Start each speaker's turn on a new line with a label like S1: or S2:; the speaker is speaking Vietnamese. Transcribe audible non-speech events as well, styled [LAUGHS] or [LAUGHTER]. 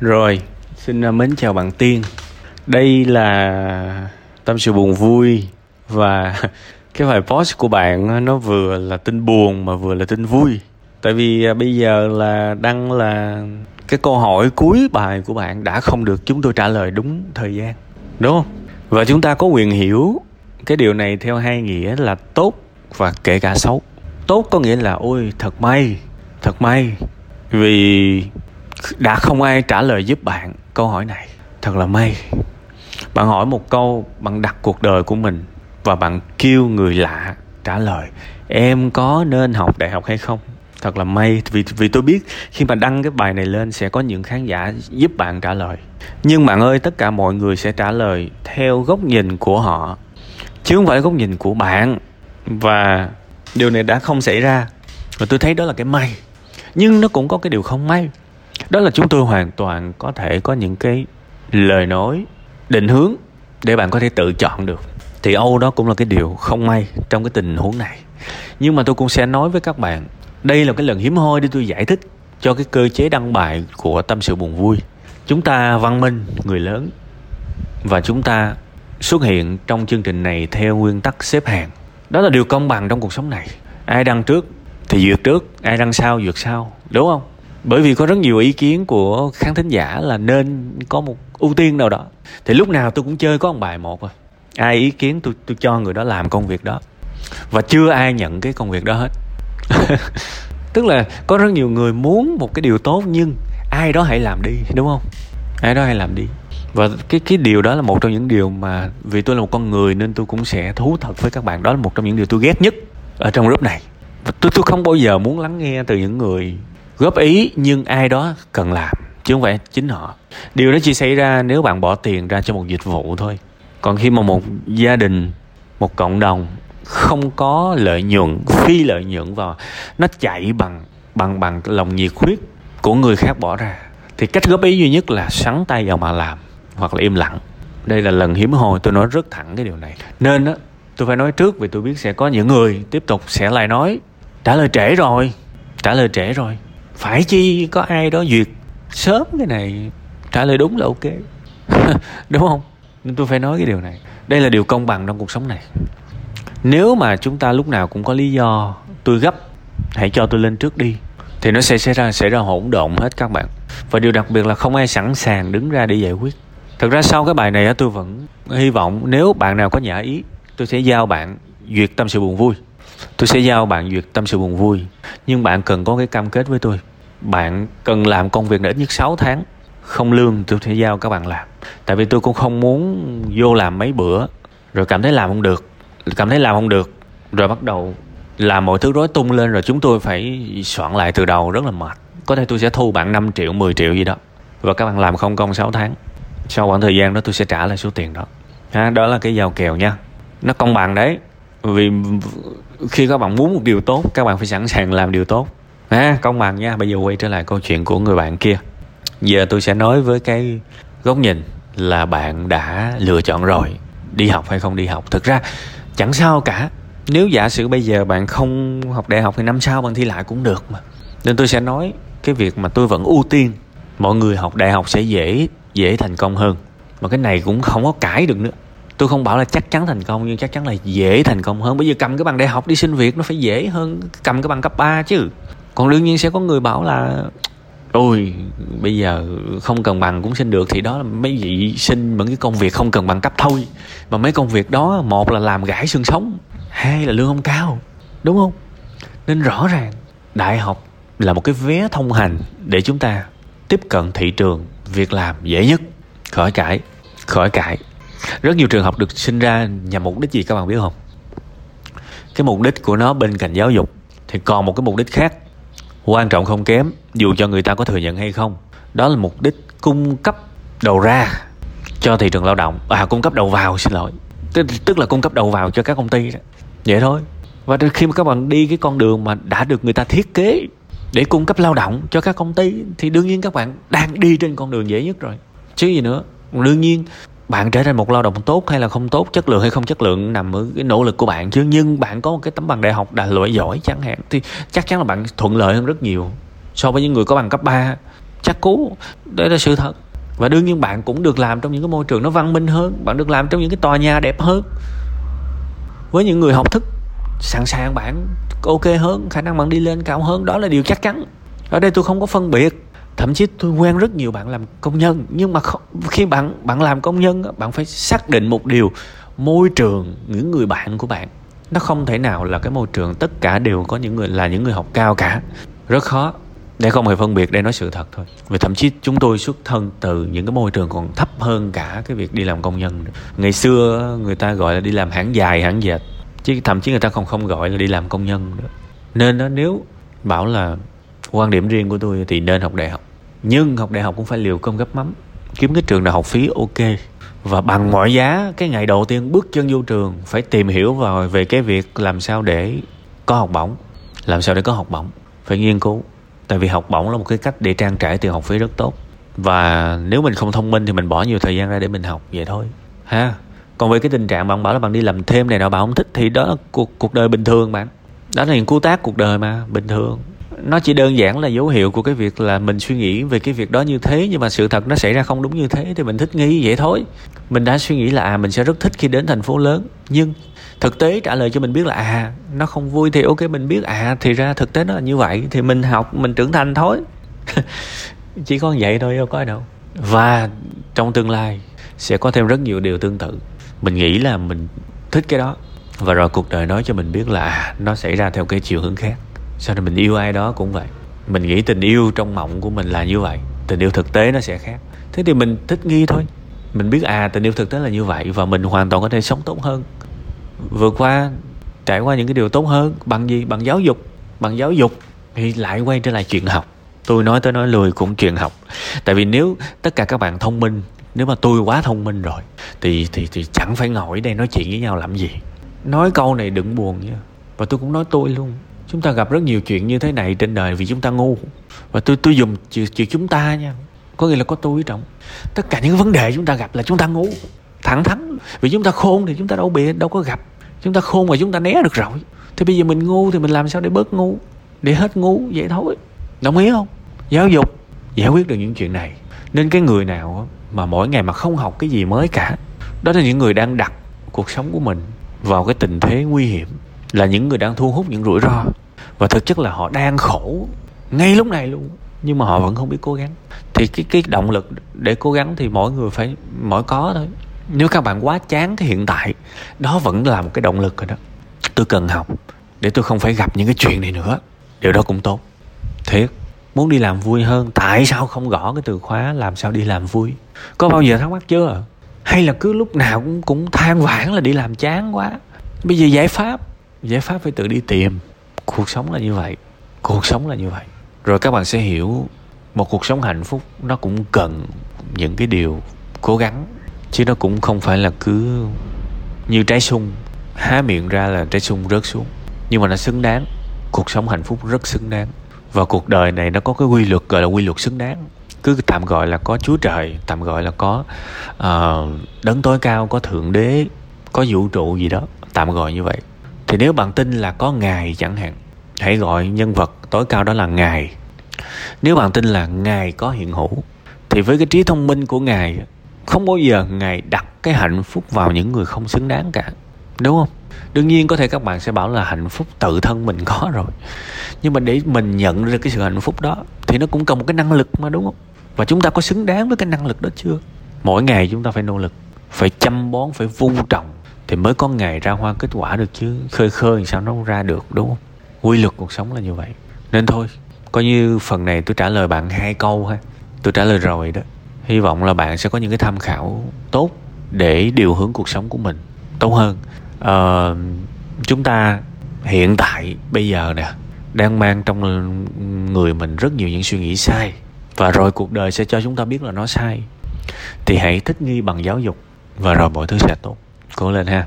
S1: Rồi, xin à, mến chào bạn Tiên. Đây là tâm sự buồn vui và [LAUGHS] cái bài post của bạn nó vừa là tin buồn mà vừa là tin vui. Tại vì à, bây giờ là đăng là cái câu hỏi cuối bài của bạn đã không được chúng tôi trả lời đúng thời gian. Đúng không? Và chúng ta có quyền hiểu cái điều này theo hai nghĩa là tốt và kể cả xấu. Tốt có nghĩa là ôi thật may, thật may vì đã không ai trả lời giúp bạn câu hỏi này. Thật là may. Bạn hỏi một câu, bạn đặt cuộc đời của mình và bạn kêu người lạ trả lời, em có nên học đại học hay không? Thật là may, vì vì tôi biết khi mà đăng cái bài này lên sẽ có những khán giả giúp bạn trả lời. Nhưng bạn ơi, tất cả mọi người sẽ trả lời theo góc nhìn của họ, chứ không phải góc nhìn của bạn. Và điều này đã không xảy ra. Và tôi thấy đó là cái may. Nhưng nó cũng có cái điều không may đó là chúng tôi hoàn toàn có thể có những cái lời nói, định hướng để bạn có thể tự chọn được. Thì âu đó cũng là cái điều không may trong cái tình huống này. Nhưng mà tôi cũng sẽ nói với các bạn, đây là cái lần hiếm hoi để tôi giải thích cho cái cơ chế đăng bài của tâm sự buồn vui. Chúng ta văn minh, người lớn, và chúng ta xuất hiện trong chương trình này theo nguyên tắc xếp hàng đó là điều công bằng trong cuộc sống này. Ai đăng trước thì duyệt trước, ai đăng sau duyệt sau, đúng không? Bởi vì có rất nhiều ý kiến của khán thính giả là nên có một ưu tiên nào đó. Thì lúc nào tôi cũng chơi có một bài một rồi ai ý kiến tôi tôi cho người đó làm công việc đó. Và chưa ai nhận cái công việc đó hết. [LAUGHS] Tức là có rất nhiều người muốn một cái điều tốt nhưng ai đó hãy làm đi, đúng không? Ai đó hãy làm đi. Và cái cái điều đó là một trong những điều mà vì tôi là một con người nên tôi cũng sẽ thú thật với các bạn. Đó là một trong những điều tôi ghét nhất ở trong group này. Và tôi tôi không bao giờ muốn lắng nghe từ những người góp ý nhưng ai đó cần làm, chứ không phải chính họ. Điều đó chỉ xảy ra nếu bạn bỏ tiền ra cho một dịch vụ thôi. Còn khi mà một gia đình, một cộng đồng không có lợi nhuận, phi lợi nhuận vào, nó chạy bằng bằng bằng lòng nhiệt huyết của người khác bỏ ra, thì cách góp ý duy nhất là sắn tay vào mà làm, hoặc là im lặng. Đây là lần hiếm hoi, tôi nói rất thẳng cái điều này. Nên á, tôi phải nói trước vì tôi biết sẽ có những người tiếp tục sẽ lại nói, trả lời trễ rồi, trả lời trễ rồi phải chi có ai đó duyệt sớm cái này? Trả lời đúng là ok. [LAUGHS] Đúng không? Nên tôi phải nói cái điều này. Đây là điều công bằng trong cuộc sống này. Nếu mà chúng ta lúc nào cũng có lý do tôi gấp, hãy cho tôi lên trước đi, thì nó sẽ xảy ra sẽ ra hỗn độn hết các bạn. Và điều đặc biệt là không ai sẵn sàng đứng ra để giải quyết. Thật ra sau cái bài này tôi vẫn hy vọng nếu bạn nào có nhã ý, tôi sẽ giao bạn duyệt tâm sự buồn vui tôi sẽ giao bạn duyệt tâm sự buồn vui nhưng bạn cần có cái cam kết với tôi. Bạn cần làm công việc để ít nhất 6 tháng. Không lương tôi sẽ giao các bạn làm. Tại vì tôi cũng không muốn vô làm mấy bữa rồi cảm thấy làm không được cảm thấy làm không được rồi bắt đầu làm mọi thứ rối tung lên rồi chúng tôi phải soạn lại từ đầu rất là mệt. Có thể tôi sẽ thu bạn 5 triệu 10 triệu gì đó và các bạn làm không công 6 tháng. Sau khoảng thời gian đó tôi sẽ trả lại số tiền đó. Ha, đó là cái giao kèo nha. Nó công bằng đấy vì khi các bạn muốn một điều tốt các bạn phải sẵn sàng làm điều tốt. À, công bằng nha. Bây giờ quay trở lại câu chuyện của người bạn kia. Giờ tôi sẽ nói với cái góc nhìn là bạn đã lựa chọn rồi. Đi học hay không đi học. Thực ra chẳng sao cả. Nếu giả sử bây giờ bạn không học đại học thì năm sau bạn thi lại cũng được mà. Nên tôi sẽ nói cái việc mà tôi vẫn ưu tiên mọi người học đại học sẽ dễ dễ thành công hơn. Mà cái này cũng không có cãi được nữa tôi không bảo là chắc chắn thành công, nhưng chắc chắn là dễ thành công hơn. Bây giờ cầm cái bằng đại học đi xin việc nó phải dễ hơn cầm cái bằng cấp 3 chứ. Còn đương nhiên sẽ có người bảo là, ôi, bây giờ không cần bằng cũng xin được. Thì đó là mấy vị xin những cái công việc không cần bằng cấp thôi. Mà mấy công việc đó, một là làm gãy xương sống, hai là lương không cao, đúng không? Nên rõ ràng, đại học là một cái vé thông hành để chúng ta tiếp cận thị trường, việc làm dễ nhất. Khỏi cãi khỏi cãi rất nhiều trường học được sinh ra nhằm mục đích gì các bạn biết không? Cái mục đích của nó bên cạnh giáo dục thì còn một cái mục đích khác quan trọng không kém dù cho người ta có thừa nhận hay không. Đó là mục đích cung cấp đầu ra cho thị trường lao động. À cung cấp đầu vào xin lỗi. Tức, tức là cung cấp đầu vào cho các công ty đó. Vậy thôi. Và khi mà các bạn đi cái con đường mà đã được người ta thiết kế để cung cấp lao động cho các công ty thì đương nhiên các bạn đang đi trên con đường dễ nhất rồi. Chứ gì nữa. Đương nhiên bạn trở thành một lao động tốt hay là không tốt, chất lượng hay không chất lượng nằm ở cái nỗ lực của bạn chứ. Nhưng bạn có một cái tấm bằng đại học đại loại giỏi chẳng hạn, thì chắc chắn là bạn thuận lợi hơn rất nhiều so với những người có bằng cấp 3 chắc cú đây là sự thật. Và đương nhiên bạn cũng được làm trong những cái môi trường nó văn minh hơn, bạn được làm trong những cái tòa nhà đẹp hơn. Với những người học thức, sẵn sàng bạn, ok hơn, khả năng bạn đi lên cao hơn, đó là điều chắc chắn. Ở đây tôi không có phân biệt thậm chí tôi quen rất nhiều bạn làm công nhân nhưng mà không, khi bạn bạn làm công nhân bạn phải xác định một điều môi trường những người bạn của bạn nó không thể nào là cái môi trường tất cả đều có những người là những người học cao cả. Rất khó để không hề phân biệt đây nói sự thật thôi. Vì thậm chí chúng tôi xuất thân từ những cái môi trường còn thấp hơn cả cái việc đi làm công nhân ngày xưa người ta gọi là đi làm hãng dài hãng dệt chứ thậm chí người ta không không gọi là đi làm công nhân nữa. Nên đó nếu bảo là quan điểm riêng của tôi thì nên học đại học. Nhưng học đại học cũng phải liều cơm gấp mắm. Kiếm cái trường nào học phí ok. Và bằng mọi giá, cái ngày đầu tiên bước chân vô trường, phải tìm hiểu vào về cái việc làm sao để có học bổng. Làm sao để có học bổng? Phải nghiên cứu. Tại vì học bổng là một cái cách để trang trải tiền học phí rất tốt. Và nếu mình không thông minh thì mình bỏ nhiều thời gian ra để mình học, vậy thôi. Ha, còn về cái tình trạng bạn bảo là bạn đi làm thêm này nọ, bạn không thích thì đó là cuộc cuộc đời bình thường bạn. Đó là những cú tác cuộc đời mà, bình thường nó chỉ đơn giản là dấu hiệu của cái việc là mình suy nghĩ về cái việc đó như thế nhưng mà sự thật nó xảy ra không đúng như thế thì mình thích nghi vậy thôi. Mình đã suy nghĩ là à mình sẽ rất thích khi đến thành phố lớn nhưng thực tế trả lời cho mình biết là à nó không vui thì ok mình biết à thì ra thực tế nó là như vậy thì mình học mình trưởng thành thôi. [LAUGHS] Chỉ có vậy thôi đâu có đâu. Và trong tương lai sẽ có thêm rất nhiều điều tương tự. Mình nghĩ là mình thích cái đó và rồi cuộc đời nói cho mình biết là à, nó xảy ra theo cái chiều hướng khác sau này mình yêu ai đó cũng vậy? Mình nghĩ tình yêu trong mộng của mình là như vậy. Tình yêu thực tế nó sẽ khác. Thế thì mình thích nghi thôi. Mình biết à tình yêu thực tế là như vậy và mình hoàn toàn có thể sống tốt hơn. Vượt qua, trải qua những cái điều tốt hơn, bằng gì? Bằng giáo dục. Bằng giáo dục thì lại quay trở lại chuyện học. Tôi nói tới nói lười cũng chuyện học. Tại vì nếu tất cả các bạn thông minh, nếu mà tôi quá thông minh rồi, thì thì thì chẳng phải ngồi đây nói chuyện với nhau làm gì. Nói câu này đừng buồn nha. Và tôi cũng nói tôi luôn chúng ta gặp rất nhiều chuyện như thế này trên đời vì chúng ta ngu. Và tôi tôi dùng chữ, chữ chúng ta nha. Có nghĩa là có tôi trọng tất cả những vấn đề chúng ta gặp là chúng ta ngu. Thẳng thắn. Vì chúng ta khôn thì chúng ta đâu bị đâu có gặp. Chúng ta khôn mà chúng ta né được rồi. Thì bây giờ mình ngu thì mình làm sao để bớt ngu? Để hết ngu vậy thôi. Đồng ý không? Giáo dục. Giải quyết được những chuyện này. Nên cái người nào mà mỗi ngày mà không học cái gì mới cả đó là những người đang đặt cuộc sống của mình vào cái tình thế nguy hiểm là những người đang thu hút những rủi ro và thực chất là họ đang khổ ngay lúc này luôn, nhưng mà họ vẫn không biết cố gắng. Thì cái cái động lực để cố gắng thì mỗi người phải, mỗi có thôi. Nếu các bạn quá chán cái hiện tại, đó vẫn là một cái động lực rồi đó. Tôi cần học để tôi không phải gặp những cái chuyện này nữa. Điều đó cũng tốt. Thiệt, muốn đi làm vui hơn, tại sao không gõ cái từ khóa làm sao đi làm vui? Có bao giờ thắc mắc chưa? Hay là cứ lúc nào cũng cũng than vãn là đi làm chán quá? Bây giờ giải pháp giải pháp phải tự đi tìm cuộc sống là như vậy. Cuộc sống là như vậy. Rồi các bạn sẽ hiểu một cuộc sống hạnh phúc nó cũng cần những cái điều cố gắng chứ nó cũng không phải là cứ như trái sung há miệng ra là trái sung rớt xuống. Nhưng mà nó xứng đáng. Cuộc sống hạnh phúc rất xứng đáng. Và cuộc đời này nó có cái quy luật gọi là quy luật xứng đáng. Cứ tạm gọi là có chúa trời tạm gọi là có uh, đấng tối cao có thượng đế có vũ trụ gì đó. Tạm gọi như vậy thì nếu bạn tin là có ngài chẳng hạn, hãy gọi nhân vật tối cao đó là ngài. Nếu bạn tin là ngài có hiện hữu, thì với cái trí thông minh của ngài, không bao giờ ngài đặt cái hạnh phúc vào những người không xứng đáng cả. Đúng không? Đương nhiên có thể các bạn sẽ bảo là hạnh phúc tự thân mình có rồi. Nhưng mà để mình nhận ra cái sự hạnh phúc đó, thì nó cũng cần một cái năng lực mà, đúng không? Và chúng ta có xứng đáng với cái năng lực đó chưa? Mỗi ngày chúng ta phải nỗ lực, phải chăm bón, phải vun trồng thì mới có ngày ra hoa kết quả được chứ. Khơi khơi sao nó không ra được đúng không? Quy luật cuộc sống là như vậy. Nên thôi coi như phần này tôi trả lời bạn hai câu ha. Tôi trả lời rồi đó. Hy vọng là bạn sẽ có những cái tham khảo tốt để điều hướng cuộc sống của mình tốt hơn. Uh, chúng ta hiện tại bây giờ nè đang mang trong người mình rất nhiều những suy nghĩ sai và rồi cuộc đời sẽ cho chúng ta biết là nó sai. Thì hãy thích nghi bằng giáo dục và rồi mọi thứ sẽ tốt cố lên ha.